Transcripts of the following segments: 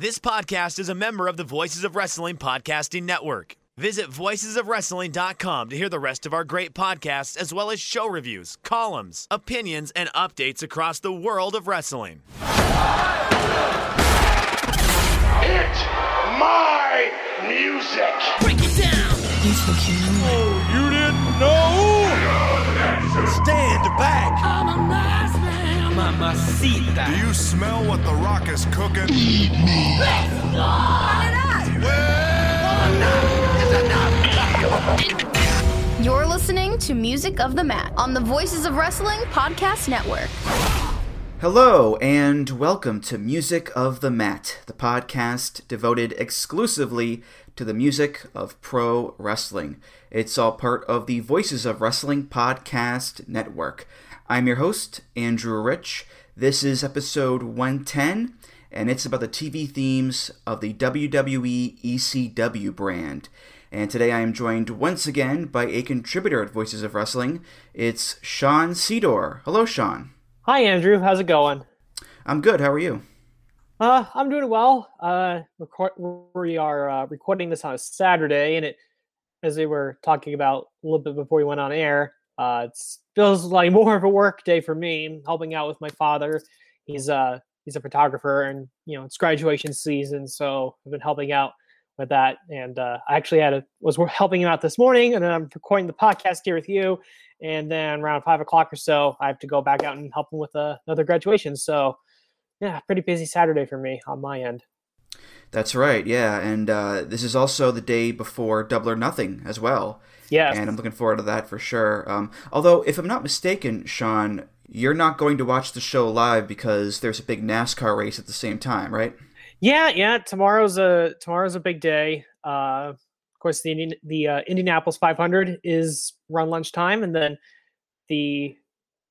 This podcast is a member of the Voices of Wrestling Podcasting Network. Visit voicesofwrestling.com to hear the rest of our great podcasts, as well as show reviews, columns, opinions, and updates across the world of wrestling. Hit my music. Break it down. Oh, you didn't know? Stand back. Mamacita. Do you smell what The Rock is cooking? Eat me! You're listening to Music of the Mat on the Voices of Wrestling Podcast Network. Hello, and welcome to Music of the Mat, the podcast devoted exclusively to the music of pro wrestling. It's all part of the Voices of Wrestling Podcast Network. I'm your host, Andrew Rich. This is episode 110, and it's about the TV themes of the WWE ECW brand. And today I am joined once again by a contributor at Voices of Wrestling. It's Sean Sedor. Hello, Sean. Hi, Andrew. How's it going? I'm good. How are you? Uh, I'm doing well. Uh, record, we are uh, recording this on a Saturday, and it, as we were talking about a little bit before we went on air, uh, it feels like more of a work day for me. Helping out with my father. He's a he's a photographer, and you know it's graduation season, so I've been helping out with that. And uh, I actually had a was helping him out this morning, and then I'm recording the podcast here with you. And then around five o'clock or so, I have to go back out and help him with uh, another graduation. So yeah, pretty busy Saturday for me on my end. That's right, yeah. And uh, this is also the day before Double or Nothing as well. Yeah. And I'm looking forward to that for sure. Um, although, if I'm not mistaken, Sean, you're not going to watch the show live because there's a big NASCAR race at the same time, right? Yeah, yeah. Tomorrow's a tomorrow's a big day. Uh, of course, the Indian, the uh, Indianapolis 500 is run lunchtime, and then the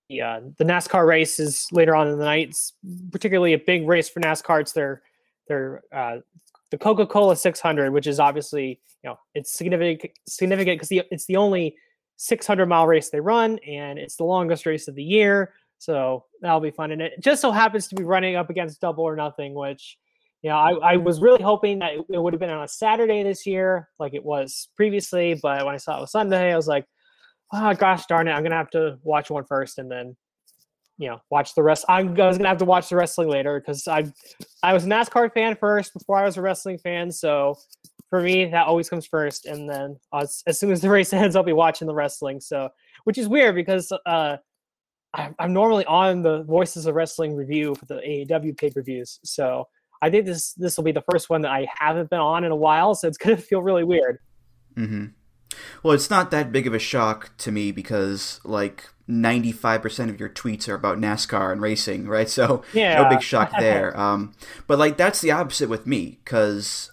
the uh, the NASCAR race is later on in the night. It's particularly a big race for NASCAR. It's their their uh, the Coca Cola 600, which is obviously you know it's significant significant because it's the only 600 mile race they run, and it's the longest race of the year. So that'll be fun. And it just so happens to be running up against Double or Nothing, which you know I, I was really hoping that it would have been on a Saturday this year, like it was previously. But when I saw it was Sunday, I was like, oh gosh darn it, I'm gonna have to watch one first and then you know watch the rest. I'm, I was gonna have to watch the wrestling later because I I was a NASCAR fan first before I was a wrestling fan. So for me, that always comes first, and then as, as soon as the race ends, I'll be watching the wrestling. So which is weird because uh, I, I'm normally on the Voices of Wrestling review for the AEW pay per views. So I think this this will be the first one that I haven't been on in a while. So it's gonna feel really weird. Mm-hmm. Well, it's not that big of a shock to me because like 95% of your tweets are about NASCAR and racing, right? So Yeah. no big shock there. um, but like that's the opposite with me because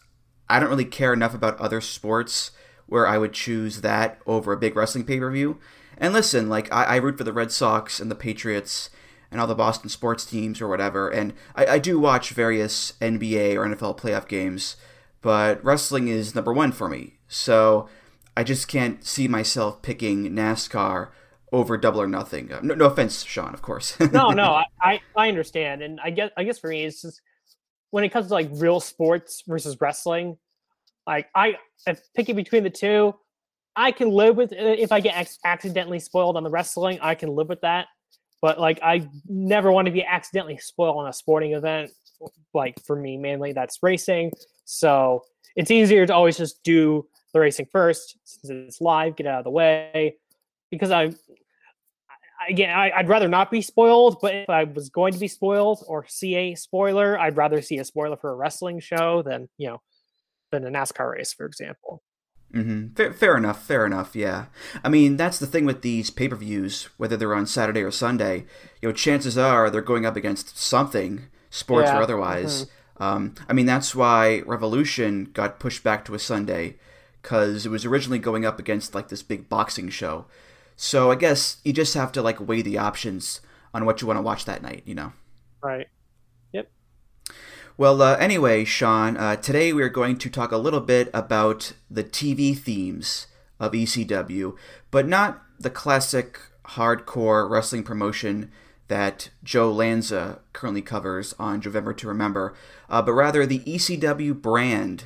I don't really care enough about other sports where I would choose that over a big wrestling pay per view. And listen, like I, I root for the Red Sox and the Patriots and all the Boston sports teams or whatever, and I, I do watch various NBA or NFL playoff games, but wrestling is number one for me. So I just can't see myself picking NASCAR over Double or Nothing. Uh, No, no offense, Sean, of course. no, no, I, I, understand, and I guess I guess for me, it's just when it comes to like real sports versus wrestling, like I if picking between the two, I can live with if I get ac- accidentally spoiled on the wrestling, I can live with that. But like, I never want to be accidentally spoiled on a sporting event. Like for me, mainly that's racing. So it's easier to always just do the racing first since it's live, get out of the way. Because I, again, I, I'd rather not be spoiled. But if I was going to be spoiled or see a spoiler, I'd rather see a spoiler for a wrestling show than you know than a NASCAR race, for example. hmm Fair, fair enough. Fair enough. Yeah. I mean, that's the thing with these pay per views, whether they're on Saturday or Sunday. You know, chances are they're going up against something, sports Yeah, or otherwise. Um, I mean, that's why Revolution got pushed back to a Sunday because it was originally going up against like this big boxing show. So I guess you just have to like weigh the options on what you want to watch that night, you know? Right. Yep. Well, uh, anyway, Sean, uh, today we are going to talk a little bit about the TV themes of ECW, but not the classic hardcore wrestling promotion that Joe Lanza currently covers on November to Remember, uh, but rather the ECW brand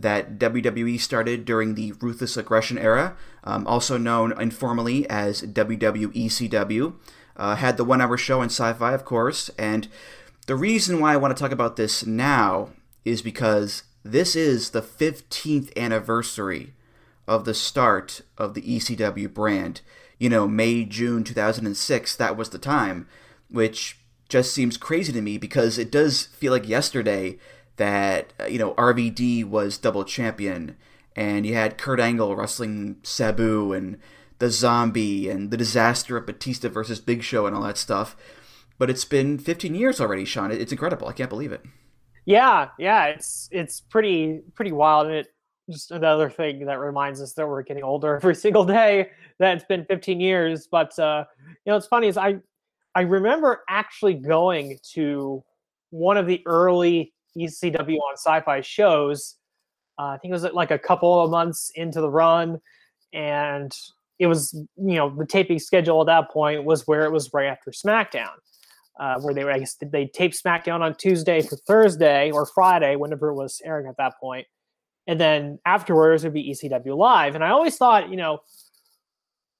that WWE started during the Ruthless Aggression era, um, also known informally as WWECW. Uh, had the one hour show on sci fi, of course, and the reason why I want to talk about this now is because this is the 15th anniversary of the start of the ECW brand. You know, May, June 2006, that was the time, which just seems crazy to me because it does feel like yesterday that, uh, you know, RVD was double champion and you had Kurt Angle wrestling Sabu and the zombie and the disaster of Batista versus Big Show and all that stuff. But it's been 15 years already, Sean. It's incredible. I can't believe it. Yeah, yeah, it's it's pretty pretty wild, and it just another thing that reminds us that we're getting older every single day. That it's been 15 years, but uh, you know, it's funny is I I remember actually going to one of the early ECW on Sci-Fi shows. Uh, I think it was like a couple of months into the run, and it was you know the taping schedule at that point was where it was right after SmackDown, uh, where they were I guess they taped SmackDown on Tuesday for Thursday or Friday whenever it was airing at that point, and then afterwards would be ECW live. And I always thought you know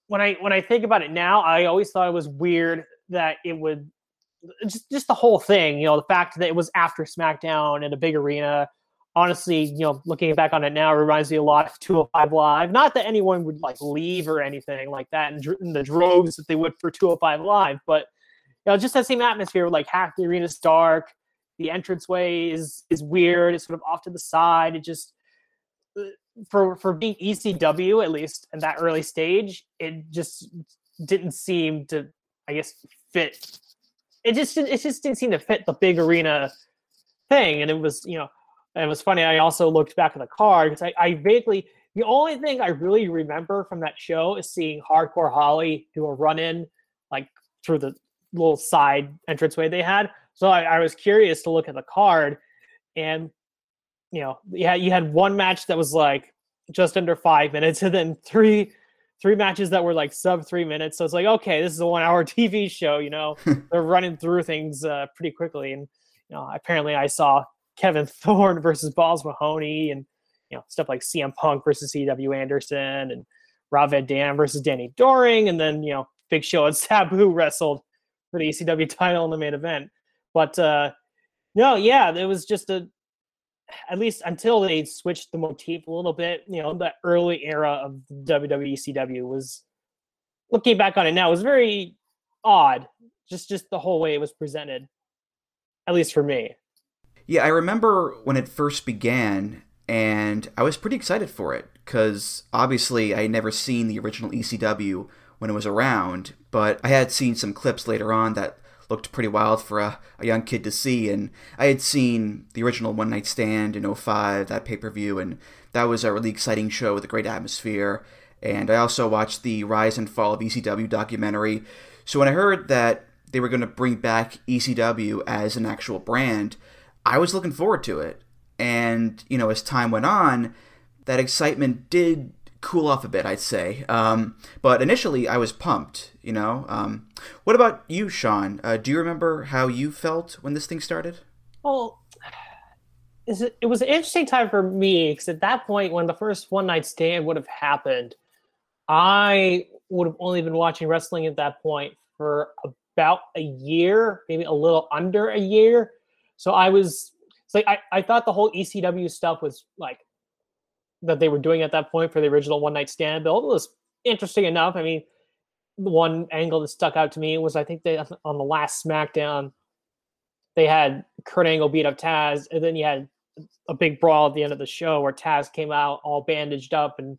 when I when I think about it now, I always thought it was weird that it would just just the whole thing. You know, the fact that it was after SmackDown in a big arena honestly, you know, looking back on it now, it reminds me a lot of 205 Live. Not that anyone would like leave or anything like that in, in the droves that they would for 205 Live, but you know, just that same atmosphere. Like half the arena's dark, the entranceway is is weird. It's sort of off to the side. It just uh, for for being ECW at least in that early stage, it just didn't seem to, I guess, fit. It just it just didn't seem to fit the big arena thing, and it was you know and it was funny. I also looked back at the card because I, I vaguely the only thing I really remember from that show is seeing Hardcore Holly do a run in like through the little side entranceway they had. So I, I was curious to look at the card, and you know, yeah, you had one match that was like just under five minutes, and then three three matches that were like sub three minutes. So it's like, okay, this is a one hour TV show. You know, they're running through things uh, pretty quickly, and you know, apparently I saw Kevin Thorn versus Balls Mahoney and you know stuff like CM Punk versus C.W. Anderson and Rob Van Dam versus Danny Doring, and then you know Big Show and Sabu wrestled for the ECW title in the main event. But uh, no, yeah, it was just a at least until they switched the motif a little bit. You know, the early era of WWE ECW was looking back on it now was very odd. Just just the whole way it was presented, at least for me. Yeah, I remember when it first began, and I was pretty excited for it because obviously I had never seen the original ECW when it was around, but I had seen some clips later on that looked pretty wild for a, a young kid to see, and I had seen the original One Night Stand in 05, that pay per view, and that was a really exciting show with a great atmosphere. And I also watched the Rise and Fall of ECW documentary. So when I heard that they were going to bring back ECW as an actual brand, I was looking forward to it. And, you know, as time went on, that excitement did cool off a bit, I'd say. Um, but initially, I was pumped, you know. Um, what about you, Sean? Uh, do you remember how you felt when this thing started? Well, it it was an interesting time for me because at that point, when the first one night stand would have happened, I would have only been watching wrestling at that point for about a year, maybe a little under a year. So I was like I, I thought the whole ECW stuff was like that they were doing at that point for the original one night stand build It was interesting enough. I mean, one angle that stuck out to me was I think they on the last SmackDown they had Kurt Angle beat up Taz, and then you had a big brawl at the end of the show where Taz came out all bandaged up and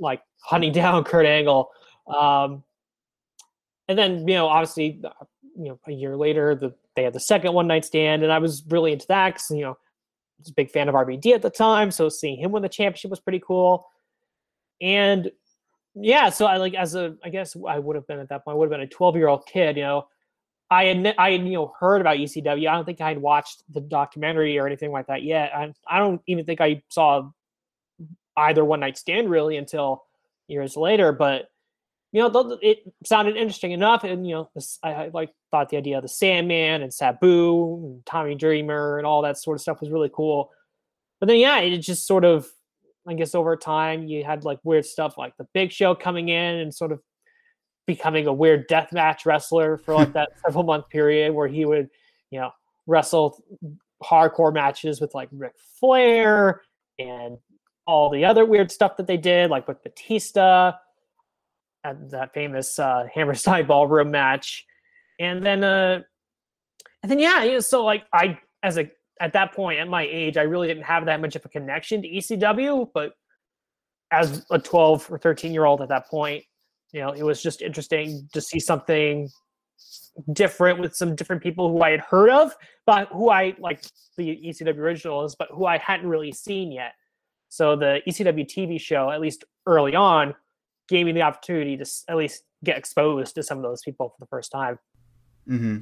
like hunting down Kurt Angle. Um, and then you know obviously you know, a year later, the they had the second one night stand, and I was really into that because you know, I was a big fan of RVD at the time, so seeing him win the championship was pretty cool. And yeah, so I like as a I guess I would have been at that point. I would have been a 12 year old kid, you know. I had I had, you know heard about ECW. I don't think I had watched the documentary or anything like that yet. I I don't even think I saw either one night stand really until years later. But you know, it sounded interesting enough, and you know, I, I like thought the idea of the Sandman and Sabu, and Tommy Dreamer, and all that sort of stuff was really cool. But then, yeah, it just sort of, I guess, over time, you had like weird stuff like the Big Show coming in and sort of becoming a weird death match wrestler for like that several month period where he would, you know, wrestle hardcore matches with like Ric Flair and all the other weird stuff that they did, like with Batista at that famous uh, Hammerstein Ballroom match, and then uh, and then yeah, you know, so like I as a at that point at my age, I really didn't have that much of a connection to ECW, but as a 12 or 13 year old at that point, you know, it was just interesting to see something different with some different people who I had heard of, but who I like the ECW originals, but who I hadn't really seen yet. So the ECW TV show, at least early on, gave me the opportunity to at least get exposed to some of those people for the first time. Hmm.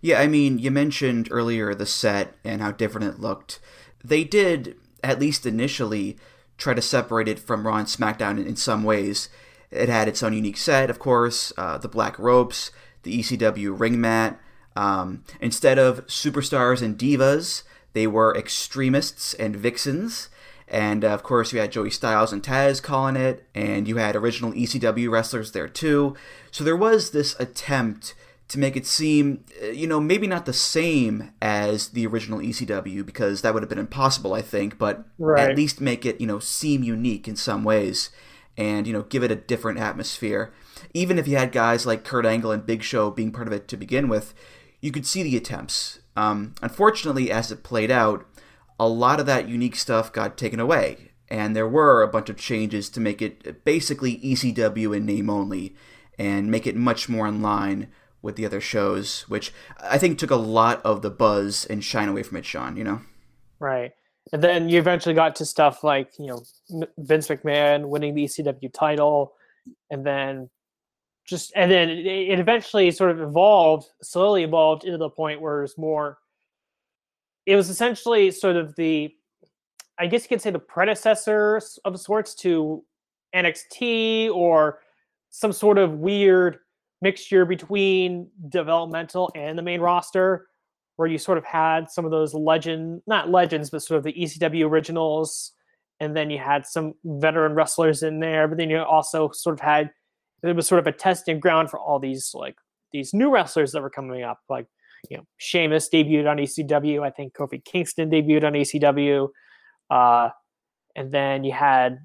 Yeah, I mean, you mentioned earlier the set and how different it looked. They did, at least initially, try to separate it from Raw and SmackDown in, some ways. It had its own unique set, of course, uh, the black ropes, the ECW ring mat. Um, instead of superstars and divas, they were extremists and vixens. And uh, of course, you had Joey Styles and Taz calling it, and you had original ECW wrestlers there too. So there was this attempt to make it seem, uh, you know, maybe not the same as the original ECW, because that would have been impossible, I think, but right. at least make it, you know, seem unique in some ways and you know give it a different atmosphere. Even if you had guys like Kurt Angle and Big Show being part of it to begin with, you could see the attempts. Um, unfortunately, as it played out, a lot of that unique stuff got taken away, and there were a bunch of changes to make it basically ECW in name only, and make it much more in line with the other shows, which I think took a lot of the buzz and shine away from it, Sean. You know, right. And then you eventually got to stuff like, you know, Vince McMahon winning the ECW title. And then just, and then it eventually sort of evolved, slowly evolved into the point where it was more, it was essentially sort of the, I guess you could say the predecessor of sorts to NXT or some sort of weird mixture between developmental and the main roster where you sort of had some of those legend, not legends, but sort of the ECW originals, and then you had some veteran wrestlers in there. But then you also sort of had it was sort of a testing ground for all these like these new wrestlers that were coming up, like you know Sheamus debuted on ECW. I think Kofi Kingston debuted on ECW, uh, and then you had.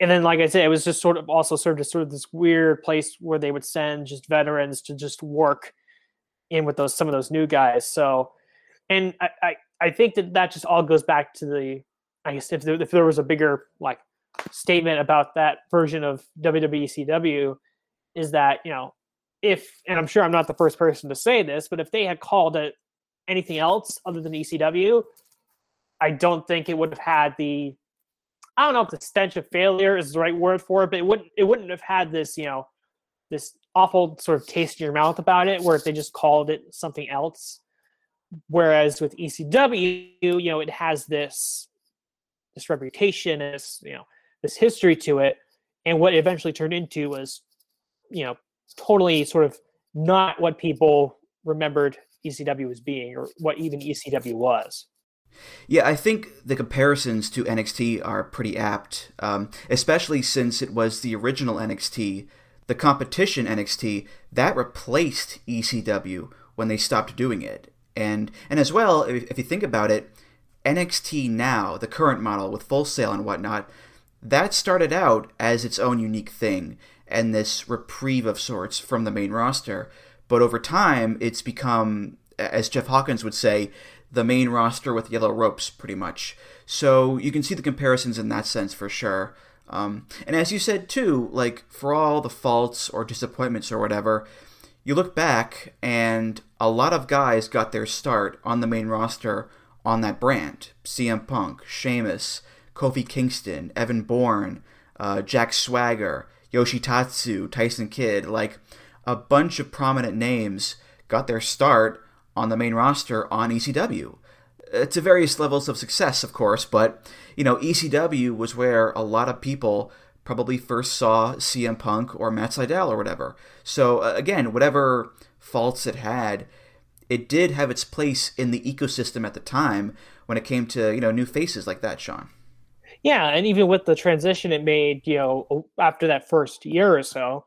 And then, like I said, it was just sort of also served as sort of this weird place where they would send just veterans to just work in with those some of those new guys. So, and I, I, I think that that just all goes back to the I guess if there, if there was a bigger like statement about that version of WWE WWECW is that you know if and I'm sure I'm not the first person to say this, but if they had called it anything else other than ECW, I don't think it would have had the I don't know if the stench of failure is the right word for it, but it wouldn't it wouldn't have had this you know this awful sort of taste in your mouth about it, where if they just called it something else. Whereas with ECW, you know, it has this this reputation, this you know, this history to it, and what it eventually turned into was, you know, totally sort of not what people remembered ECW as being, or what even ECW was. Yeah, I think the comparisons to NXT are pretty apt, um, especially since it was the original NXT the competition NXT that replaced ECW when they stopped doing it. And and as well, if, if you think about it, NXT now, the current model with Full Sail and whatnot, that started out as its own unique thing and this reprieve of sorts from the main roster. But over time, it's become, as Jeff Hawkins would say, the main roster with yellow ropes, pretty much. So you can see the comparisons in that sense for sure. Um, and as you said too, like for all the faults or disappointments or whatever, you look back and a lot of guys got their start on the main roster on that brand. CM Punk, Sheamus, Kofi Kingston, Evan Bourne, uh, Jack Swagger, Yoshitatsu, Tyson Kidd, like a bunch of prominent names got their start on the main roster on ECW. To various levels of success, of course, but you know, ECW was where a lot of people probably first saw CM Punk or Matt Sydal or whatever. So uh, again, whatever faults it had, it did have its place in the ecosystem at the time when it came to you know new faces like that, Sean. Yeah, and even with the transition it made, you know, after that first year or so,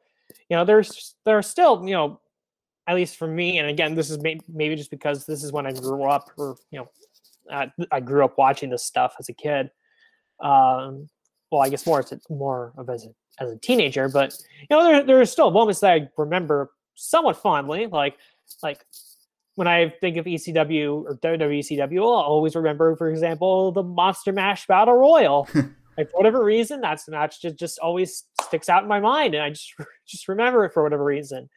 you know, there's there are still, you know, at least for me, and again, this is may- maybe just because this is when I grew up, or you know, I, I grew up watching this stuff as a kid. Um, well, I guess more as a, more of as a, as a teenager, but you know, there there are still moments that I remember somewhat fondly, like like when I think of ECW or WWECW, I'll always remember, for example, the Monster Mash Battle Royal. like for whatever reason, that's the match just, just always sticks out in my mind, and I just just remember it for whatever reason.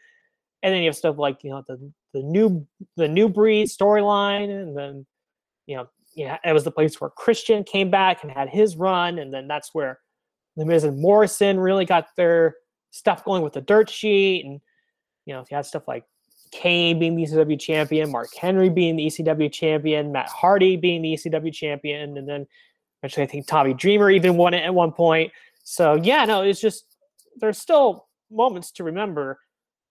And then you have stuff like you know the the new the new breed storyline, and then you know yeah, it was the place where Christian came back and had his run, and then that's where the Miz and Morrison really got their stuff going with the dirt sheet, and you know if you had stuff like Kane being the ECW champion, Mark Henry being the ECW champion, Matt Hardy being the ECW champion, and then eventually I think Tommy Dreamer even won it at one point. So yeah, no, it's just there's still moments to remember,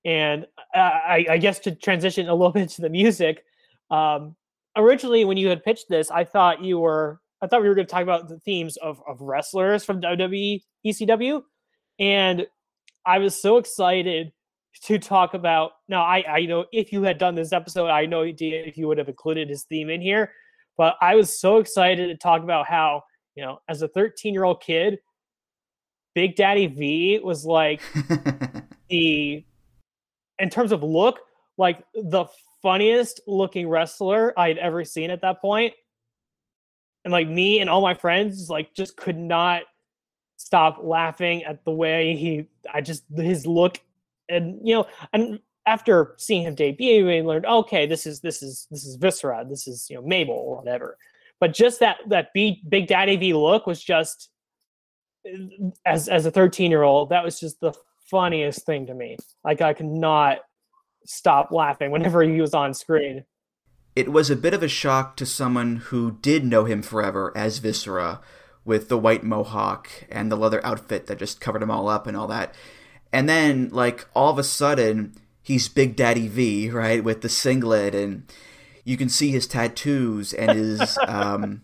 and I, I guess to transition a little bit to the music. Um, originally, when you had pitched this, I thought you were I thought we were going to talk about the themes of of wrestlers from WWE ECW, and I was so excited to talk about. Now, I, I know if you had done this episode, I know if you would have included his theme in here, but I was so excited to talk about how, you know, as a 13 year old kid, Big Daddy V was like the, in terms of look, like the funniest looking wrestler I'd ever seen at that point. And like me and all my friends, like just could not stop laughing at the way he, I just, his look and you know, and after seeing him debut, we learned, okay, this is this is this is Viscera, this is you know Mabel or whatever. But just that that B, Big Daddy V look was just as as a 13 year old, that was just the funniest thing to me. Like I could not stop laughing whenever he was on screen. It was a bit of a shock to someone who did know him forever as Viscera, with the white mohawk and the leather outfit that just covered him all up and all that and then like all of a sudden he's Big Daddy V, right, with the singlet, and you can see his tattoos and his um,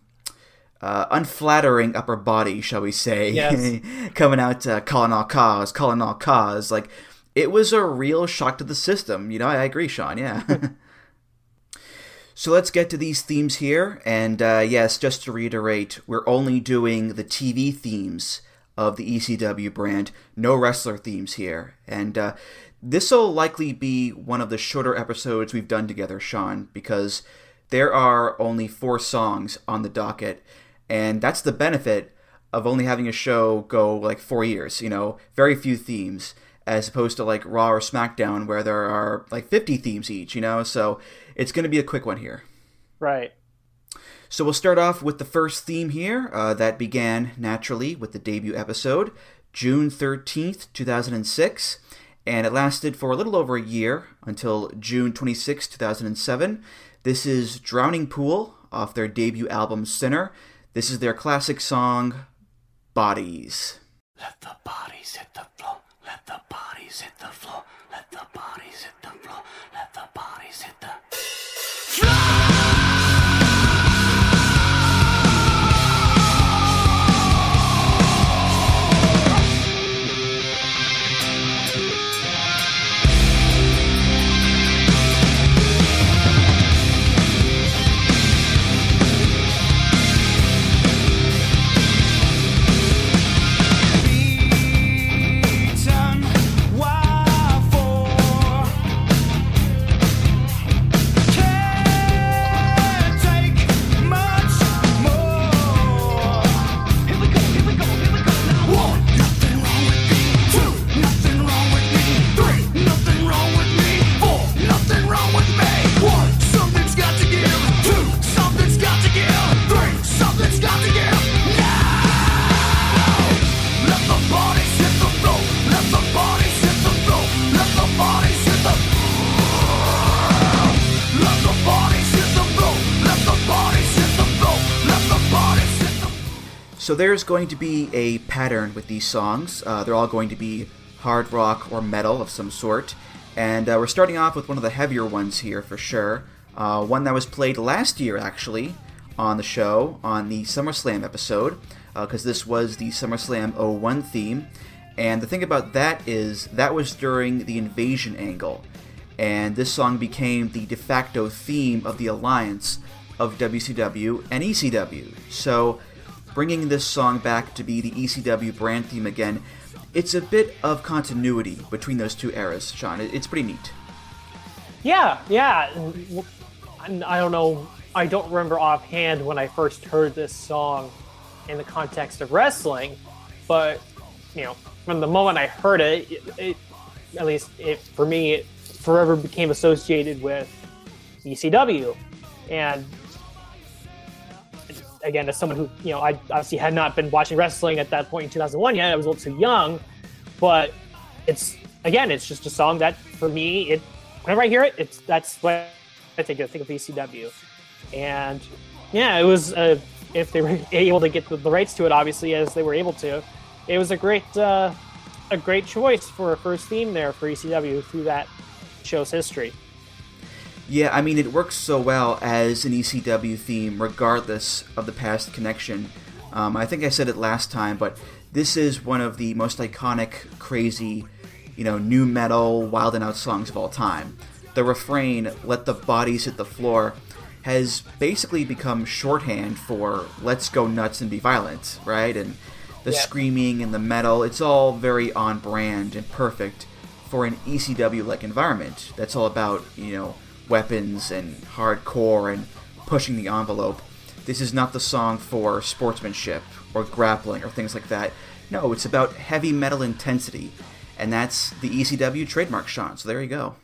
uh, unflattering upper body, shall we say, yes. coming out uh, calling all cause, calling all cause. Like it was a real shock to the system. You know, I agree, Sean. Yeah. So let's get to these themes here. And uh, yes, just to reiterate, we're only doing the TV themes of the ECW brand. No wrestler themes here. And uh, this will likely be one of the shorter episodes we've done together, Sean, because there are only four songs on the docket. And that's the benefit of only having a show go like four years, you know, very few themes, as opposed to like Raw or SmackDown where there are like 50 themes each, you know? So it's going to be a quick one here. Right. So we'll start off with the first theme here uh, that began naturally with the debut episode, June 13th, 2006, and it lasted for a little over a year until June 26, 2007. This is Drowning Pool off their debut album Sinner. This is their classic song, Bodies. Let the bodies hit the floor. Let the bodies hit the floor. Let the bodies hit the floor. Let the bodies hit the Why So there's going to be a pattern with these songs. Uh, they're all going to be hard rock or metal of some sort. And uh, we're starting off with one of the heavier ones here for sure. Uh, one that was played last year, actually, on the show, on the SummerSlam episode, because uh, this was the SummerSlam 01 theme. And the thing about that is, that was during the invasion angle. And this song became the de facto theme of the alliance of WCW and ECW. So bringing this song back to be the ECW brand theme again, it's a bit of continuity between those two eras, Sean. It's pretty neat. Yeah, yeah. I don't know. I don't remember offhand when I first heard this song in the context of wrestling, but you know, from the moment I heard it, it, it at least it, for me, it forever became associated with ECW, and again, as someone who, you know, I obviously had not been watching wrestling at that point in 2001 yet. I was a little too young, but it's again, it's just a song that for me, it whenever I hear it, it's that's what I think. I think of ECW, and yeah, it was uh, if they were able to get the, the, rights to it, obviously as they were able to, it was a great uh, a great choice for a first theme there for ECW through that show's history. Yeah, I mean, it works so well as an ECW theme, regardless of the past connection. Um, I think I said it last time, but this is one of the most iconic, crazy, you know, nu metal, wild and out songs of all time. The refrain, Let the Bodies Hit the Floor, has basically become shorthand for Let's Go Nuts and Be Violent, right? And the yeah. screaming and the metal, it's all very on brand and perfect for an ECW like environment that's all about, you know, weapons and hardcore and pushing the envelope. This is not the song for sportsmanship or grappling or things like that. No, it's about heavy metal intensity, and that's the ECW trademark, Sean. So there you go.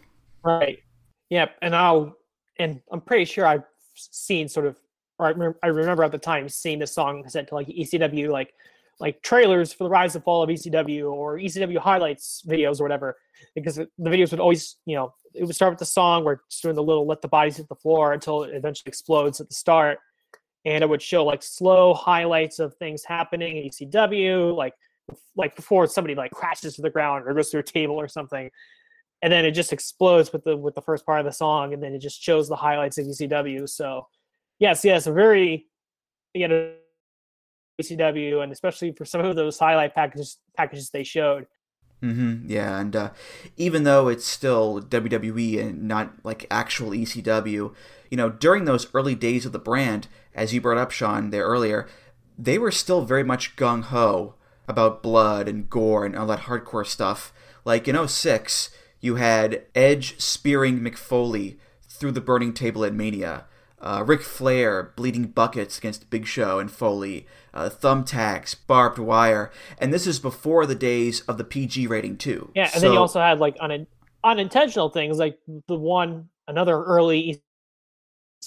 Right. Yep. And I'll and I'm pretty sure I've seen sort of, or I remember, at the time seeing this song set to like ECW like like trailers for the rise and fall of ECW or ECW highlights videos or whatever, because the videos would always, you know, it would start with the song where it's doing the little let the bodies hit the floor until it eventually explodes at the start. And it would show like slow highlights of things happening in ECW, like like before somebody like crashes to the ground or goes through a table or something. And then it just explodes with the with the first part of the song, and then it just shows the highlights of ECW. So yes, yes, a very you know ECW, and especially for some of those highlight packages packages they showed. Mm-hmm, yeah, and uh, even though it's still WWE and not like actual ECW, you know, during those early days of the brand, as you brought up, Sean, there earlier, they were still very much gung ho about blood and gore and all that hardcore stuff. Like in 06, you had Edge spearing Mick Foley through the burning table at Mania uh, Ric Flair bleeding buckets against Big Show and Foley, uh, thumbtacks, barbed wire, and this is before the days of the PG rating too. Yeah, and so, then you also had like un- unintentional things, like the one another early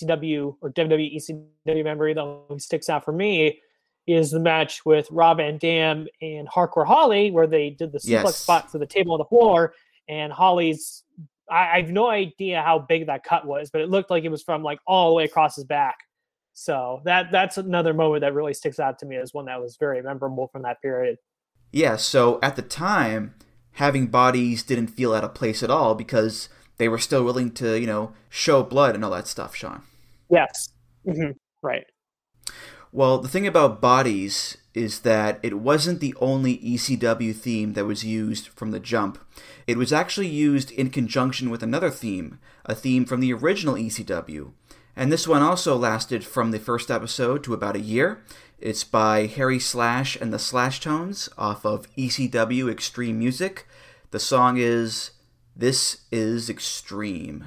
ECW or WWE ECW memory that sticks out for me is the match with Rob Van Dam and Hardcore Holly, where they did the suplex yes. spot to the table on the floor, and Holly's I, I have no idea how big that cut was, but it looked like it was from like all the way across his back. So that that's another moment that really sticks out to me as one that was very memorable from that period. Yeah, so at the time, having bodies didn't feel out of place at all because they were still willing to, you know, show blood and all that stuff, Sean. Yes. Mm-hmm. Right. Well, the thing about bodies is that it wasn't the only ECW theme that was used from the jump. It was actually used in conjunction with another theme, a theme from the original ECW. And this one also lasted from the first episode to about a year. It's by Harry Slash and the Slash Tones off of ECW Extreme Music. The song is This is Extreme.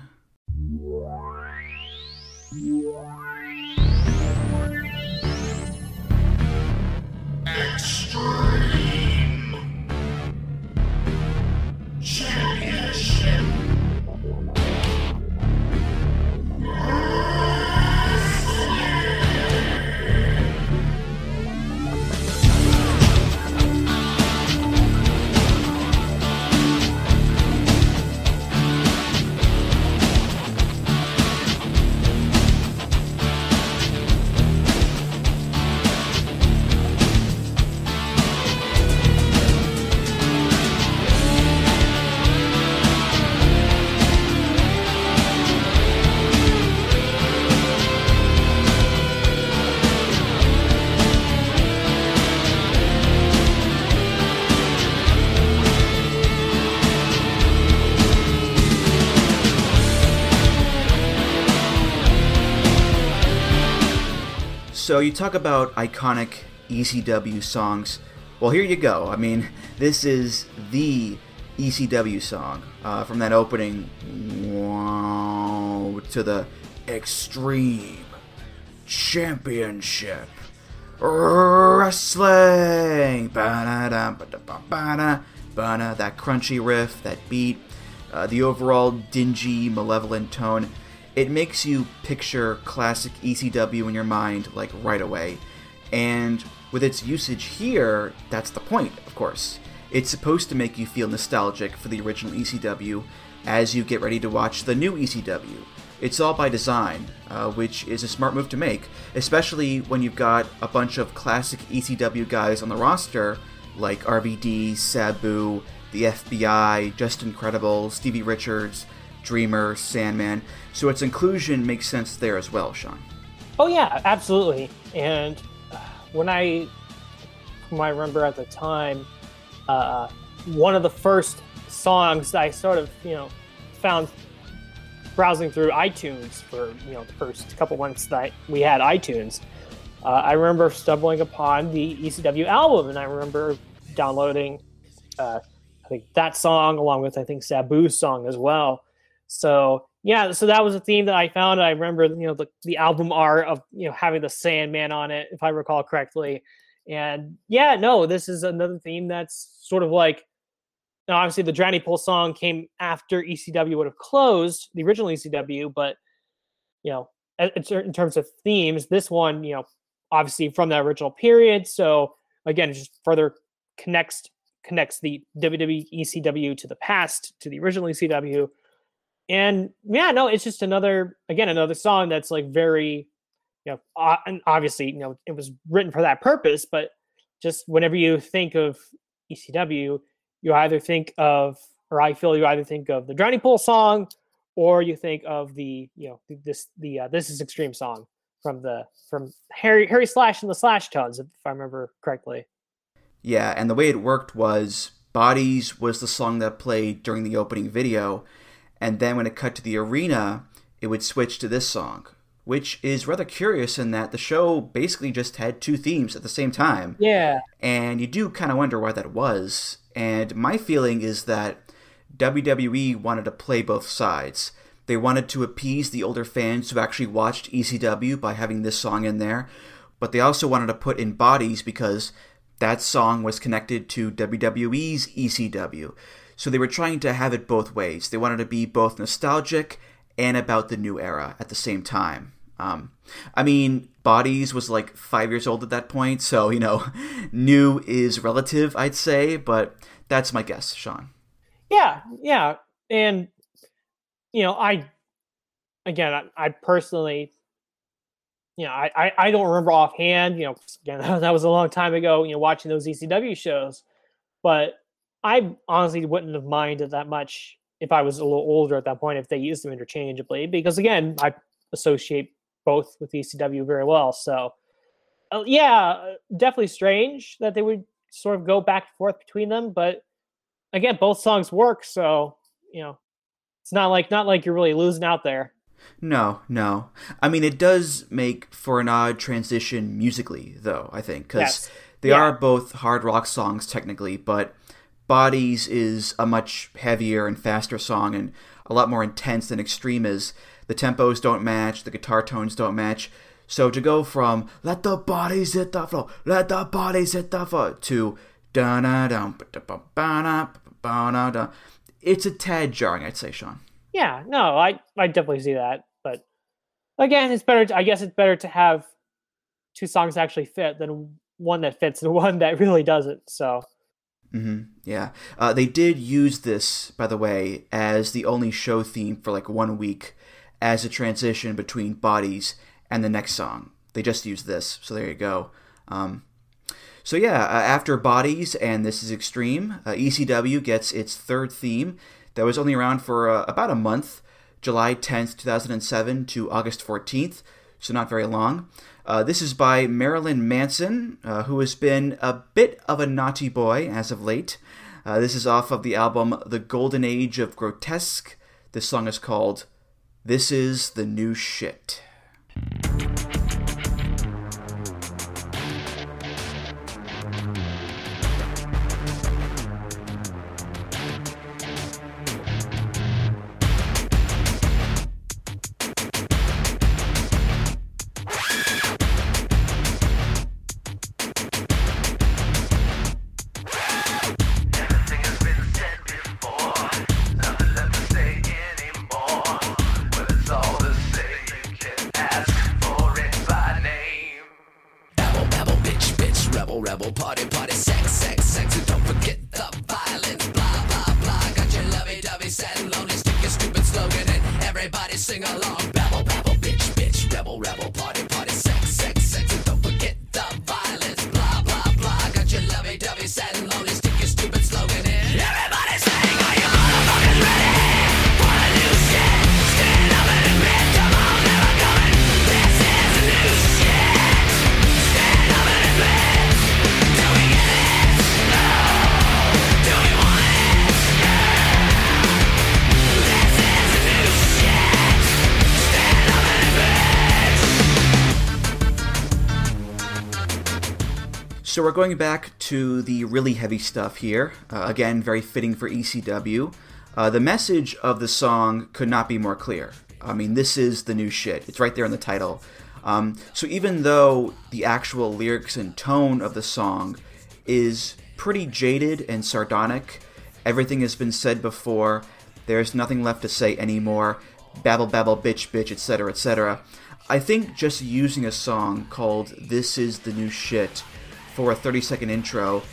So you talk about iconic ECW songs. Well, here you go. I mean, this is the ECW song uh, from that opening wow, to the Extreme Championship Wrestling. That crunchy riff, that beat, uh, the overall dingy, malevolent tone. It makes you picture classic ECW in your mind like right away. And with its usage here, that's the point, of course. It's supposed to make you feel nostalgic for the original ECW as you get ready to watch the new ECW. It's all by design, uh, which is a smart move to make, especially when you've got a bunch of classic ECW guys on the roster like RVD, Sabu, the FBI, Justin Credible, Stevie Richards, Dreamer, Sandman. So its inclusion makes sense there as well, Sean. Oh yeah, absolutely. And uh, when I, from I remember at the time, uh, one of the first songs I sort of you know found browsing through iTunes for you know the first couple months that we had iTunes. Uh, I remember stumbling upon the ECW album, and I remember downloading, uh, I think that song along with I think Sabu's song as well. So yeah, so that was a theme that I found. I remember you know the the album art of you know having the Sandman on it, if I recall correctly. And yeah, no, this is another theme that's sort of like now obviously the Drowning Pool song came after ECW would have closed the original ECW, but you know, in terms of themes, this one, you know, obviously from that original period. So again, it just further connects connects the WWE ECW to the past, to the original ECW. And yeah, no, it's just another again another song that's like very you know, and obviously, you know, it was written for that purpose, but just whenever you think of ECW, you either think of, or I feel you either think of the Drowning Pool song, or you think of the, you know, this the uh, This Is Extreme song from the from Harry Harry Slash and the Slash Tones, if I remember correctly. Yeah, and the way it worked was Bodies was the song that played during the opening video, and then when it cut to the arena, it would switch to this song, which is rather curious in that the show basically just had two themes at the same time. Yeah. And you do kind of wonder why that was. And my feeling is that WWE wanted to play both sides. They wanted to appease the older fans who actually watched ECW by having this song in there, but they also wanted to put in bodies because that song was connected to WWE's ECW. So they were trying to have it both ways. They wanted to be both nostalgic and about the new era at the same time. Um, I mean, Bodies was like five years old at that point, so you know, new is relative, I'd say, but that's my guess, Sean. Yeah, yeah, and you know, I again, I, I personally, you know, I, I, I don't remember offhand. You know, again, that was a long time ago. You know, watching those ECW shows, but I honestly wouldn't have minded that much if I was a little older at that point if they used them interchangeably because again, I associate both with ECW very well. So, uh, yeah, definitely strange that they would sort of go back and forth between them. But again, both songs work, so you know, it's not like not like you're really losing out there. No, no. I mean, it does make for an odd transition musically, though. I think because yes. they yeah. are both hard rock songs technically, but Bodies is a much heavier and faster song and a lot more intense than Extreme is the tempos don't match, the guitar tones don't match. So to go from "Let the bodies hit the floor, let the bodies hit the floor" to da da da da da it's a tad jarring, I'd say, Sean. Yeah, no, I I definitely see that, but again, it's better. To, I guess it's better to have two songs actually fit than one that fits and one that really doesn't. So. Mm-hmm. Yeah, uh, they did use this, by the way, as the only show theme for like one week as a transition between bodies and the next song. They just used this, so there you go. Um, so yeah, uh, after bodies and this is extreme, uh, ECW gets its third theme that was only around for uh, about a month, July 10th, 2007 to August 14th, so not very long. Uh, this is by Marilyn Manson, uh, who has been a bit of a naughty boy as of late. Uh, this is off of the album The Golden Age of Grotesque. This song is called this is the new shit. So we're going back to the really heavy stuff here. Uh, again, very fitting for ECW. Uh, the message of the song could not be more clear. I mean, this is the new shit. It's right there in the title. Um, so even though the actual lyrics and tone of the song is pretty jaded and sardonic, everything has been said before. There's nothing left to say anymore. Babble, babble, bitch, bitch, etc., etc. I think just using a song called This Is the New Shit for a 30 second intro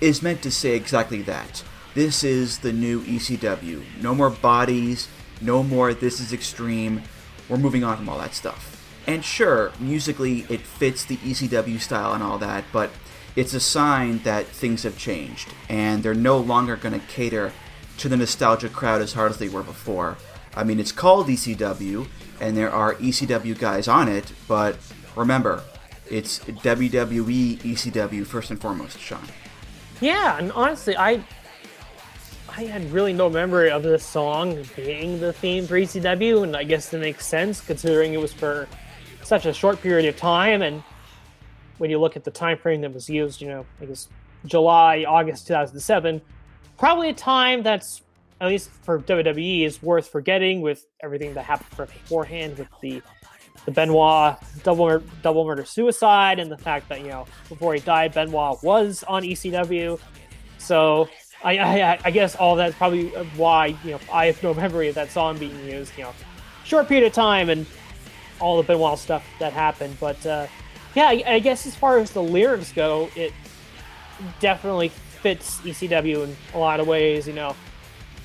is meant to say exactly that. This is the new ECW. No more bodies, no more this is extreme. We're moving on from all that stuff. And sure, musically it fits the ECW style and all that, but it's a sign that things have changed and they're no longer going to cater to the nostalgia crowd as hard as they were before. I mean, it's called ECW and there are ECW guys on it, but remember, it's WWE ECW first and foremost, Sean. Yeah, and honestly, I I had really no memory of this song being the theme for ECW, and I guess it makes sense considering it was for such a short period of time. And when you look at the time frame that was used, you know, I guess July, August 2007, probably a time that's at least for WWE is worth forgetting with everything that happened beforehand with the the Benoit double double murder suicide and the fact that you know before he died Benoit was on ECW. So I, I, I guess all that's probably why you know I have no memory of that song being used. You know, short period of time and all the Benoit stuff that happened. But uh, yeah, I, I guess as far as the lyrics go, it definitely fits ECW in a lot of ways. You know,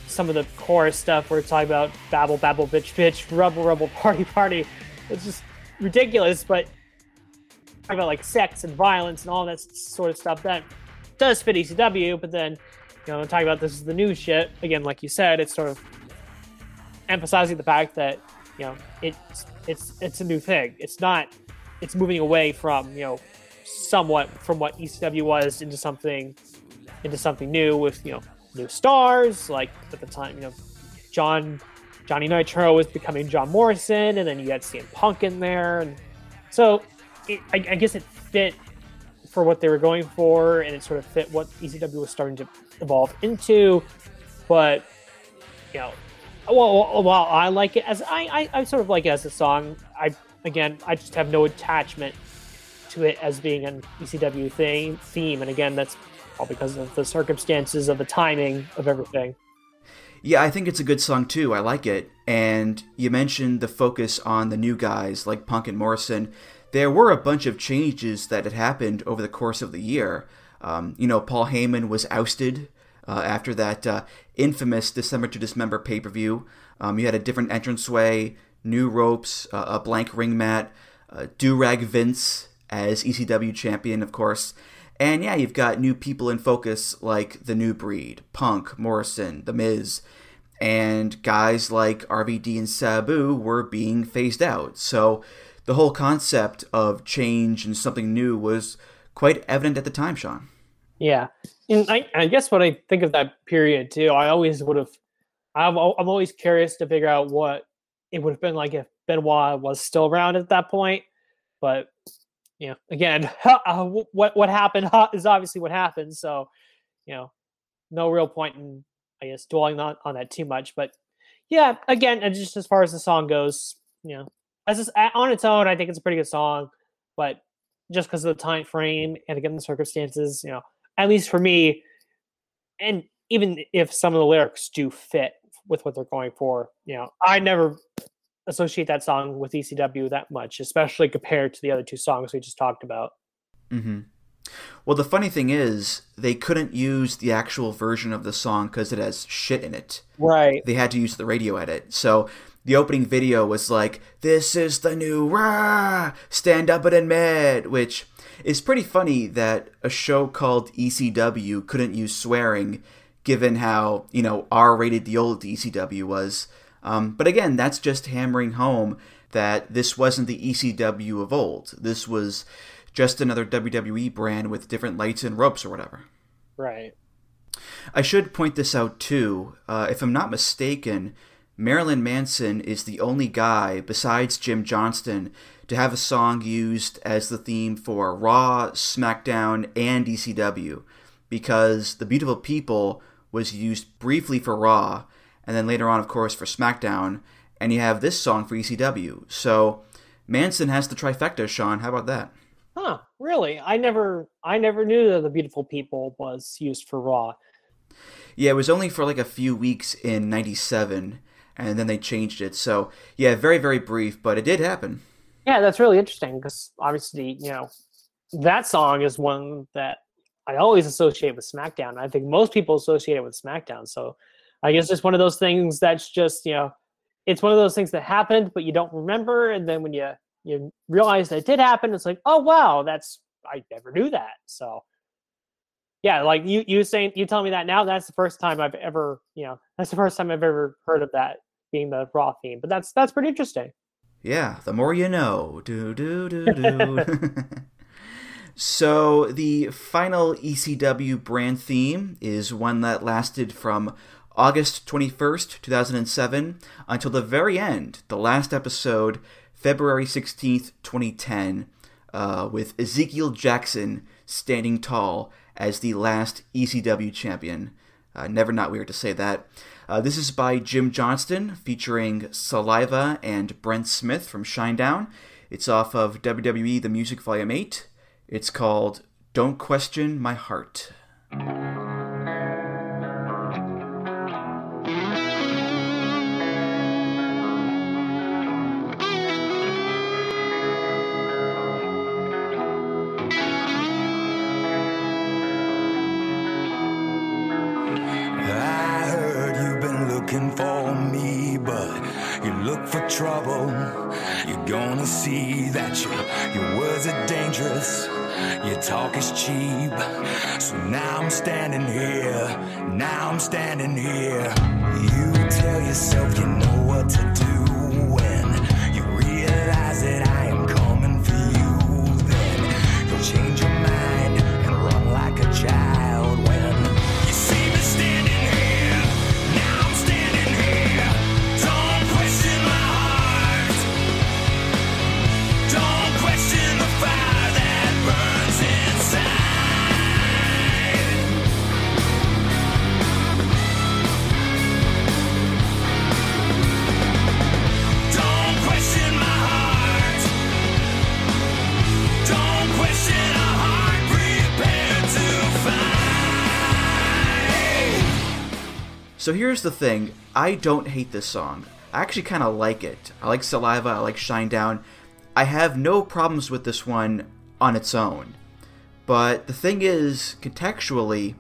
some of the chorus stuff where it's talking about babble, babble, bitch, bitch, rebel, rebel, party, party. It's just ridiculous, but about like sex and violence and all that sort of stuff that does fit ECW. But then, you know, talking about this is the new shit again, like you said, it's sort of emphasizing the fact that you know it's it's it's a new thing. It's not. It's moving away from you know somewhat from what ECW was into something into something new with you know new stars like at the time you know John Johnny Nitro was becoming John Morrison and then you had CM Punk in there and so it, I, I guess it fit for what they were going for and it sort of fit what ECW was starting to evolve into but you know well, while I like it as I, I, I sort of like it as a song I again I just have no attachment to it as being an ECW thing theme and again that's all because of the circumstances of the timing of everything. Yeah, I think it's a good song too. I like it. And you mentioned the focus on the new guys like Punk and Morrison. There were a bunch of changes that had happened over the course of the year. Um, you know, Paul Heyman was ousted uh, after that uh, infamous December to Dismember pay per view. Um, you had a different entranceway, new ropes, uh, a blank ring mat, uh, Durag Vince as ECW champion, of course. And yeah, you've got new people in focus like the New Breed, Punk, Morrison, The Miz, and guys like RVD and Sabu were being phased out. So the whole concept of change and something new was quite evident at the time, Sean. Yeah, and I, I guess when I think of that period too, I always would have. I'm, I'm always curious to figure out what it would have been like if Benoit was still around at that point. But you know, again, uh, what what happened is obviously what happened. So, you know, no real point in I guess dwelling on, on that too much. But yeah, again, and just as far as the song goes, you know, as on its own, I think it's a pretty good song. But just because of the time frame and again the circumstances, you know, at least for me, and even if some of the lyrics do fit with what they're going for, you know, I never associate that song with ECW that much, especially compared to the other two songs we just talked about. Mm-hmm. Well, the funny thing is, they couldn't use the actual version of the song because it has shit in it. Right. They had to use the radio edit. So the opening video was like, "This is the new rah, stand up and admit," which is pretty funny that a show called ECW couldn't use swearing, given how you know R-rated the old ECW was. Um, but again, that's just hammering home that this wasn't the ECW of old. This was just another WWE brand with different lights and ropes or whatever. Right. I should point this out too. Uh, if I'm not mistaken, Marilyn Manson is the only guy besides Jim Johnston to have a song used as the theme for Raw, SmackDown, and ECW, because The Beautiful People was used briefly for Raw, and then later on, of course, for SmackDown, and you have this song for ECW. So Manson has the trifecta, Sean. How about that? Huh, really? I never I never knew that the beautiful people was used for Raw. Yeah, it was only for like a few weeks in 97 and then they changed it. So, yeah, very very brief, but it did happen. Yeah, that's really interesting because obviously, you know, that song is one that I always associate with SmackDown. I think most people associate it with SmackDown. So, I guess it's one of those things that's just, you know, it's one of those things that happened but you don't remember and then when you you realize that it did happen it's like, "Oh, wow, that's I never knew that." So, yeah, like you you saying you tell me that now that's the first time I've ever, you know, that's the first time I've ever heard of that being the raw theme. But that's that's pretty interesting. Yeah, the more you know. Do do do do. so the final ECW brand theme is one that lasted from August 21st, 2007 until the very end, the last episode, February 16th, 2010, uh, with Ezekiel Jackson standing tall as the last ECW champion. Uh, never not weird to say that. Uh, this is by Jim Johnston, featuring Saliva and Brent Smith from Shinedown. It's off of WWE The Music Volume 8. It's called Don't Question My Heart. Trouble. You're gonna see that your, your words are dangerous, your talk is cheap. So now I'm standing here, now I'm standing here. You tell yourself you know what to do So here's the thing I don't hate this song. I actually kind of like it. I like Saliva, I like Shinedown. I have no problems with this one on its own. But the thing is, contextually,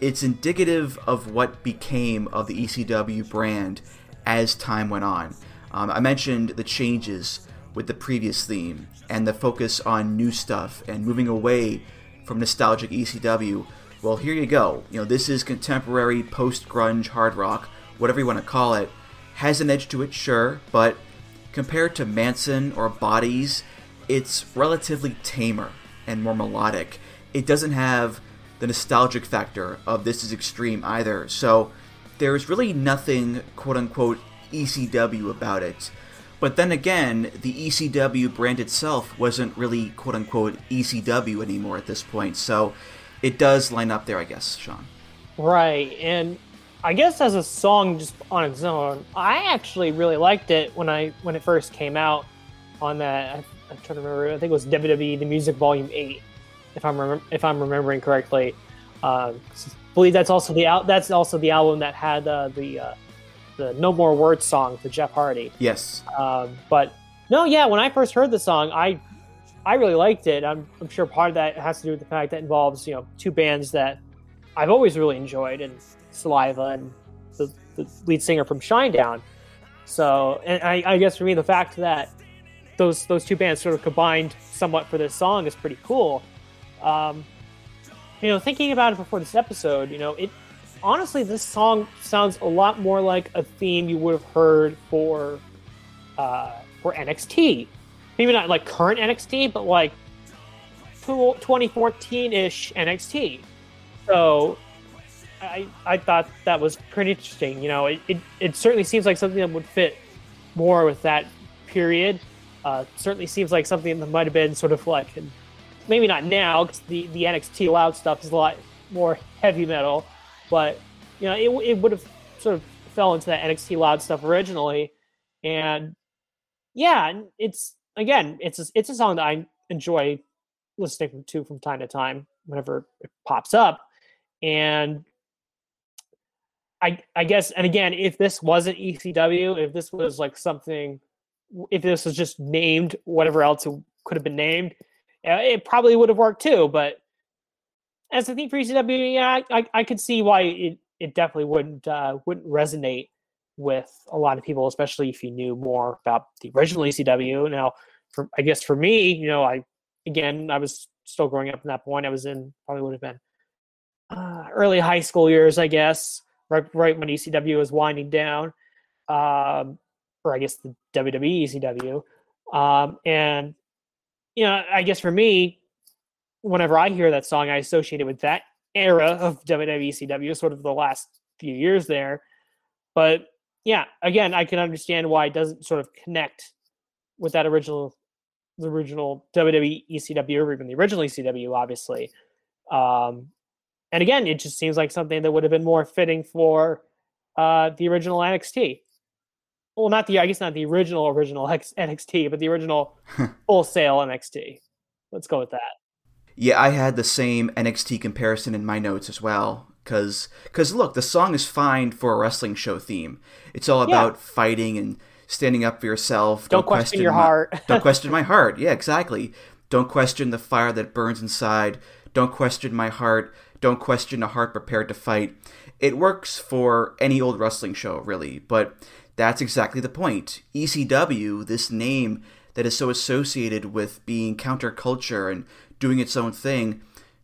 it's indicative of what became of the ECW brand as time went on. Um, I mentioned the changes with the previous theme and the focus on new stuff and moving away from nostalgic ECW. Well, here you go. You know, this is contemporary post grunge hard rock, whatever you want to call it. Has an edge to it, sure, but compared to Manson or Bodies, it's relatively tamer and more melodic. It doesn't have the nostalgic factor of This Is Extreme either, so there's really nothing quote unquote ECW about it. But then again, the ECW brand itself wasn't really quote unquote ECW anymore at this point, so it does line up there, I guess, Sean. Right, and I guess as a song just on its own, I actually really liked it when I when it first came out on that. I, I'm trying to remember. I think it was WWE The Music Volume Eight, if I'm remem- if I'm remembering correctly. Uh, I believe that's also the al- that's also the album that had uh, the uh, the No More Words song for Jeff Hardy. Yes. Um, but no, yeah, when I first heard the song, I I really liked it. I'm, I'm sure part of that has to do with the fact that it involves you know two bands that I've always really enjoyed, and Saliva and the, the lead singer from Shinedown. So, and I, I guess for me, the fact that those those two bands sort of combined somewhat for this song is pretty cool. Um, you know, thinking about it before this episode, you know, it honestly this song sounds a lot more like a theme you would have heard for uh, for NXT. Maybe not like current NXT, but like 2014-ish NXT. So I, I thought that was pretty interesting. You know, it, it, it certainly seems like something that would fit more with that period. Uh, certainly seems like something that might have been sort of like, maybe not now, because the, the NXT loud stuff is a lot more heavy metal, but, you know, it, it would have sort of fell into that NXT loud stuff originally. And yeah, it's, again, it's a, it's a song that I enjoy listening to from time to time whenever it pops up. And I I guess, and again, if this wasn't ECW, if this was like something, if this was just named whatever else it could have been named, it probably would have worked too. But as a theme for ECW, yeah, I, I could see why it, it definitely wouldn't uh, wouldn't resonate with a lot of people, especially if you knew more about the original ECW. Now, for I guess for me, you know, I again I was still growing up at that point. I was in probably would have been uh, early high school years, I guess right right when ECW was winding down, um, or I guess the WWE ECW, um, and you know, I guess for me, whenever I hear that song, I associate it with that era of WWE ECW, sort of the last few years there. But yeah, again, I can understand why it doesn't sort of connect with that original, the original WWE ECW or even the original ECW, obviously. Um, and again, it just seems like something that would have been more fitting for uh, the original NXT. Well, not the I guess not the original original NXT, but the original Full Sail NXT. Let's go with that. Yeah, I had the same NXT comparison in my notes as well. Cause, cause look, the song is fine for a wrestling show theme. It's all about yeah. fighting and standing up for yourself. Don't, don't question, question, your my, heart. don't question my heart. Yeah, exactly. Don't question the fire that burns inside. Don't question my heart. Don't question a heart prepared to fight. It works for any old wrestling show, really, but that's exactly the point. ECW, this name that is so associated with being counterculture and doing its own thing,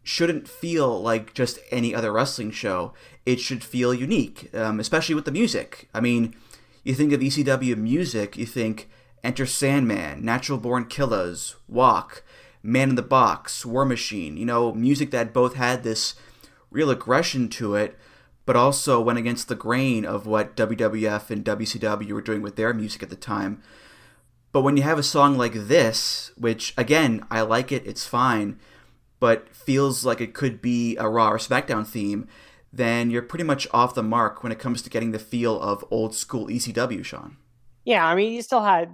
shouldn't feel like just any other wrestling show. It should feel unique, um, especially with the music. I mean, you think of ECW music, you think Enter Sandman, Natural Born Killers, Walk, Man in the Box, War Machine, you know, music that both had this real aggression to it, but also went against the grain of what WWF and WCW were doing with their music at the time. But when you have a song like this, which again, I like it, it's fine, but feels like it could be a Raw or SmackDown theme, then you're pretty much off the mark when it comes to getting the feel of old school ECW, Sean. Yeah, I mean, you still had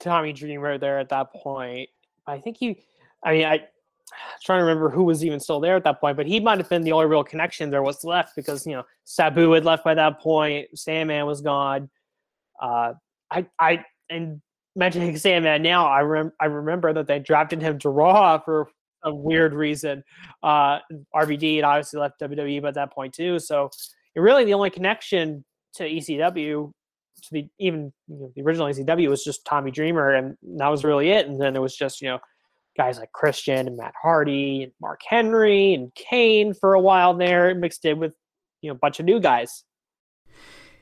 Tommy Dreamer there at that point. I think he, I mean, I trying to remember who was even still there at that point, but he might have been the only real connection there was left because you know Sabu had left by that point, Sandman was gone. Uh, I I and mentioning Sandman now, I rem- I remember that they drafted him to Raw for a weird reason. Uh, RVD had obviously left WWE by that point too, so really the only connection to ECW to the even you know, the original ECW was just Tommy Dreamer, and that was really it. And then it was just you know guys like Christian and Matt Hardy and Mark Henry and Kane for a while there, mixed in with you know a bunch of new guys.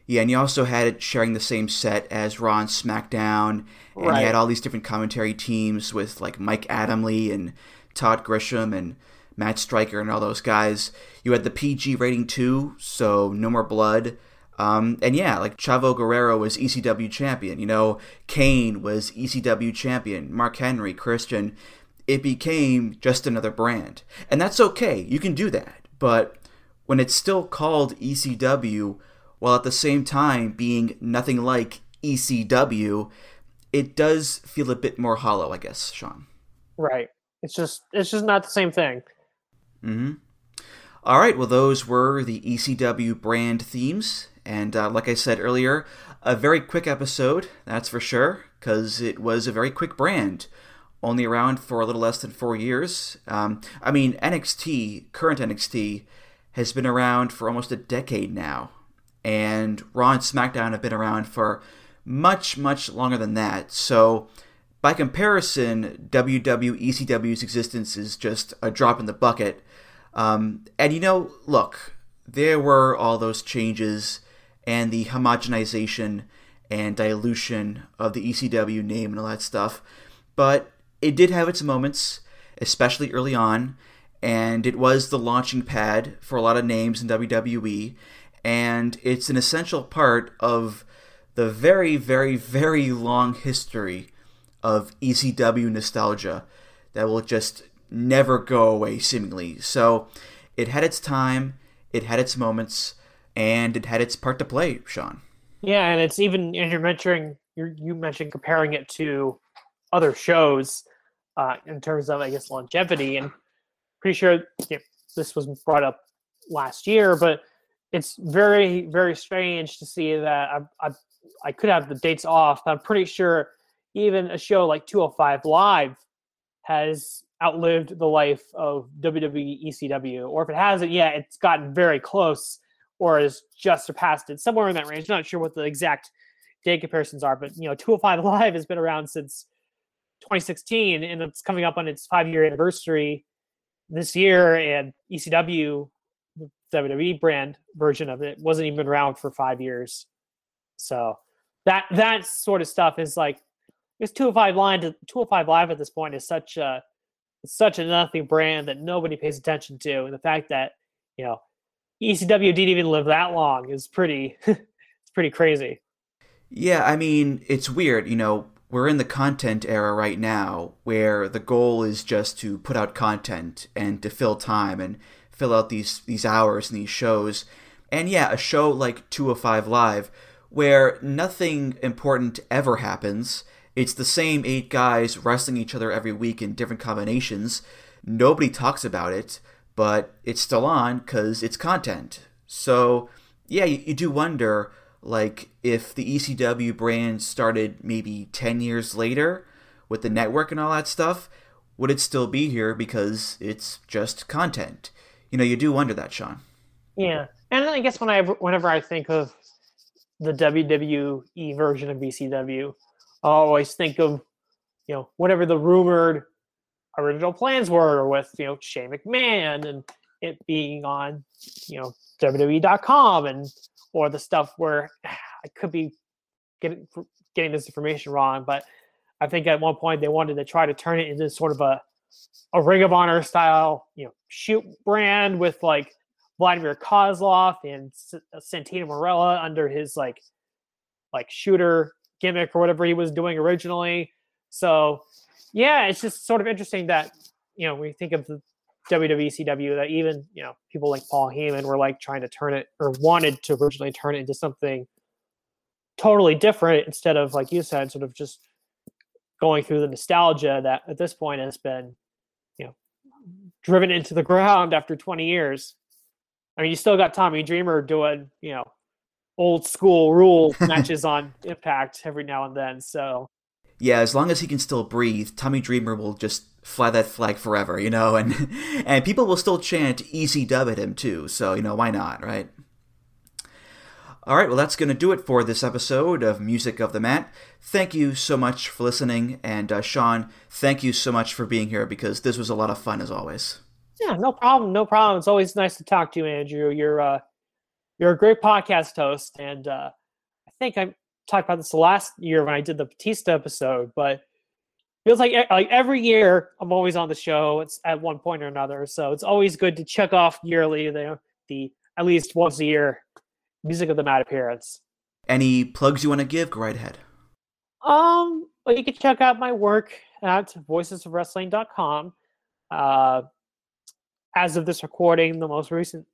Yeah, and you also had it sharing the same set as Raw and SmackDown, and right. you had all these different commentary teams with like Mike Adamle and Todd Grisham and Matt Striker and all those guys. You had the PG rating too, so no more blood. Um, and yeah, like Chavo Guerrero was ECW champion. You know, Kane was ECW champion. Mark Henry, Christian it became just another brand. And that's okay. You can do that. But when it's still called ECW, while at the same time being nothing like ECW, it does feel a bit more hollow, I guess, Sean. Right. It's just it's just not the same thing. Mm-hmm. All right. Well, those were the ECW brand themes, and uh, like I said earlier, a very quick episode. That's for sure, because it was a very quick brand only around for a little less than four years. Um, I mean, NXT, current NXT, has been around for almost a decade now, and Raw and SmackDown have been around for much, much longer than that. So, by comparison, WWE ECW's existence is just a drop in the bucket. Um, and you know, look, there were all those changes and the homogenization and dilution of the ECW name and all that stuff. But it did have its moments, especially early on, and it was the launching pad for a lot of names in WWE, and it's an essential part of the very, very, very long history of ECW nostalgia that will just never go away, seemingly. So it had its time, it had its moments, and it had its part to play, Sean. Yeah, and it's even and you're mentioning you you mentioned comparing it to other shows uh, in terms of I guess longevity, and pretty sure this was brought up last year, but it's very very strange to see that I, I I could have the dates off. But I'm pretty sure even a show like 205 Live has outlived the life of WWE ECW, or if it hasn't yet, it's gotten very close or has just surpassed it somewhere in that range. Not sure what the exact date comparisons are, but you know, 205 Live has been around since 2016, and it's coming up on its five year anniversary this year. And ECW, the WWE brand version of it, wasn't even around for five years. So that that sort of stuff is like it's 205 line to 205 live at this point is such a such a nothing brand that nobody pays attention to and the fact that you know ECW didn't even live that long is pretty it's pretty crazy. Yeah, I mean, it's weird, you know, we're in the content era right now where the goal is just to put out content and to fill time and fill out these these hours and these shows. And yeah, a show like 205 Live where nothing important ever happens. It's the same eight guys wrestling each other every week in different combinations. Nobody talks about it but it's still on because it's content. So yeah, you, you, do wonder like if the ECW brand started maybe 10 years later with the network and all that stuff, would it still be here because it's just content? You know, you do wonder that, Sean. Yeah. And I guess when I whenever I think of the WWE version of ECW, I always think of you know whatever the rumored original plans were with you know Shane McMahon and it being on you know WWE.com and or the stuff where I could be getting getting this information wrong, but I think at one point they wanted to try to turn it into sort of a a Ring of Honor style you know shoot brand with like Vladimir Kozlov and uh, Santino Marella under his like like shooter gimmick or whatever he was doing originally. So yeah, it's just sort of interesting that you know we think of the WWCW that even you know people like Paul Heyman were like trying to turn it or wanted to originally turn it into something totally different instead of like you said, sort of just going through the nostalgia that at this point has been you know driven into the ground after 20 years. I mean, you still got Tommy Dreamer doing you know old school rule matches on Impact every now and then. So yeah, as long as he can still breathe, Tommy Dreamer will just fly that flag forever, you know, and and people will still chant easy dub at him too. So you know why not, right? All right, well that's going to do it for this episode of Music of the Mat. Thank you so much for listening, and uh, Sean, thank you so much for being here because this was a lot of fun as always. Yeah, no problem, no problem. It's always nice to talk to you, Andrew. You're uh, you're a great podcast host, and uh, I think I'm talked about this last year when I did the Batista episode, but feels like like every year I'm always on the show. It's at one point or another, so it's always good to check off yearly the the at least once a year music of the mat appearance. Any plugs you want to give? Go right ahead. Um, well, you can check out my work at voicesofwrestling.com. Uh, as of this recording, the most recent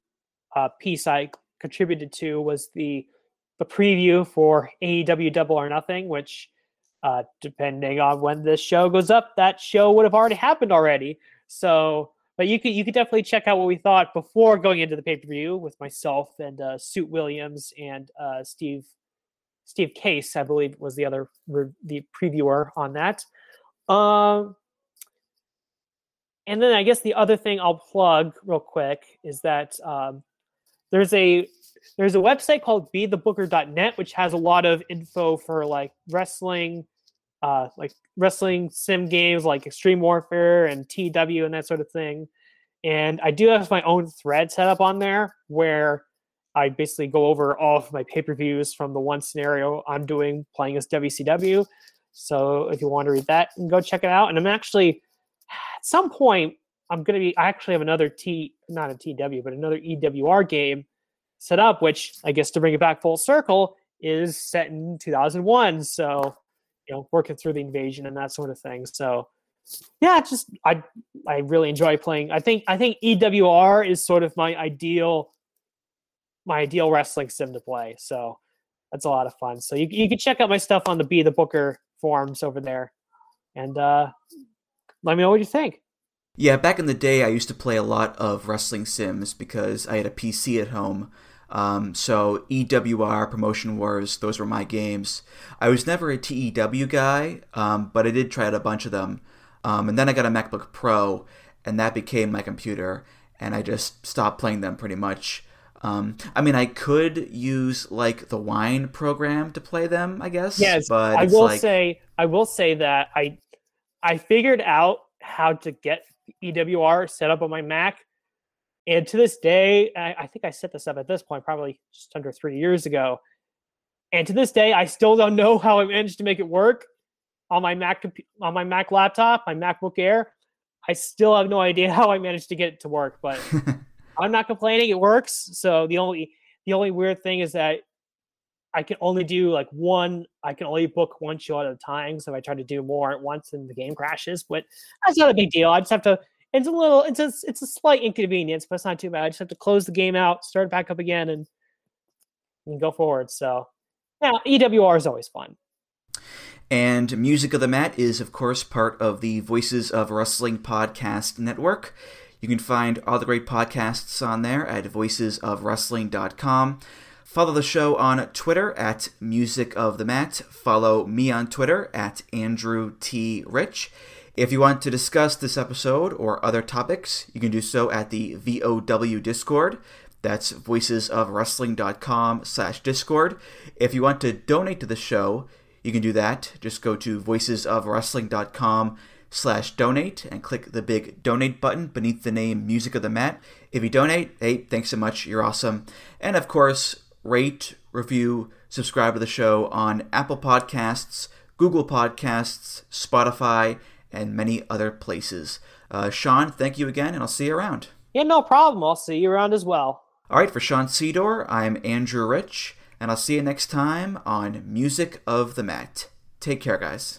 uh, piece I contributed to was the the preview for AEW Double or Nothing, which, uh, depending on when this show goes up, that show would have already happened already. So, but you could you could definitely check out what we thought before going into the pay per view with myself and uh, Suit Williams and uh, Steve Steve Case, I believe, was the other the previewer on that. Um, and then I guess the other thing I'll plug real quick is that um, there's a there's a website called be the bethebooker.net which has a lot of info for like wrestling uh like wrestling sim games like extreme warfare and tw and that sort of thing. And i do have my own thread set up on there where i basically go over all of my pay-per-views from the one scenario i'm doing playing as wcw so if you want to read that go check it out. And i'm actually at some point i'm to be i actually have another t not a tw but another ewr game set up, which I guess to bring it back full circle is set in 2001. So, you know, working through the invasion and that sort of thing. So, yeah, just I I really enjoy playing. I think I think EWR is sort of my ideal my ideal wrestling sim to play. So that's a lot of fun. So you you can check out my stuff on the Be the Booker forums over there, and uh, let me know what you think. Yeah, back in the day, I used to play a lot of wrestling sims because I had a PC at home. Um, so EWR, Promotion Wars, those were my games. I was never a TEW guy, um, but I did try out a bunch of them. Um, and then I got a MacBook Pro, and that became my computer, and I just stopped playing them pretty much. Um, I mean, I could use like the Wine program to play them, I guess. Yes, but I will like... say, I will say that I, I figured out how to get EWR set up on my Mac and to this day, I, I, think I set this up at this point probably just under three years ago. And to this day, I still don't know how I managed to make it work on my Mac on my Mac laptop, my MacBook Air. I still have no idea how I managed to get it to work, but I'm not complaining. It works. So the only the only weird thing is that I can only do like one. I can only book one show at a time. So if I try to do more at once, and the game crashes. But that's not a big deal. I just have to it's a little it's a it's a slight inconvenience, but it's not too bad. I just have to close the game out, start back up again, and and go forward. So yeah, EWR is always fun. And Music of the Mat is, of course, part of the Voices of Wrestling podcast network. You can find all the great podcasts on there at voicesofwrestling.com. Follow the show on Twitter at Music of the Mat. Follow me on Twitter at Andrew T. Rich. If you want to discuss this episode or other topics, you can do so at the VOW Discord. That's voicesofwrestling.com slash Discord. If you want to donate to the show, you can do that. Just go to voicesofwrestling.com slash donate and click the big donate button beneath the name Music of the Mat. If you donate, hey, thanks so much. You're awesome. And of course, rate, review, subscribe to the show on Apple Podcasts, Google Podcasts, Spotify, and many other places. Uh, Sean, thank you again, and I'll see you around. Yeah, no problem. I'll see you around as well. All right, for Sean Sedor, I'm Andrew Rich, and I'll see you next time on Music of the Mat. Take care, guys.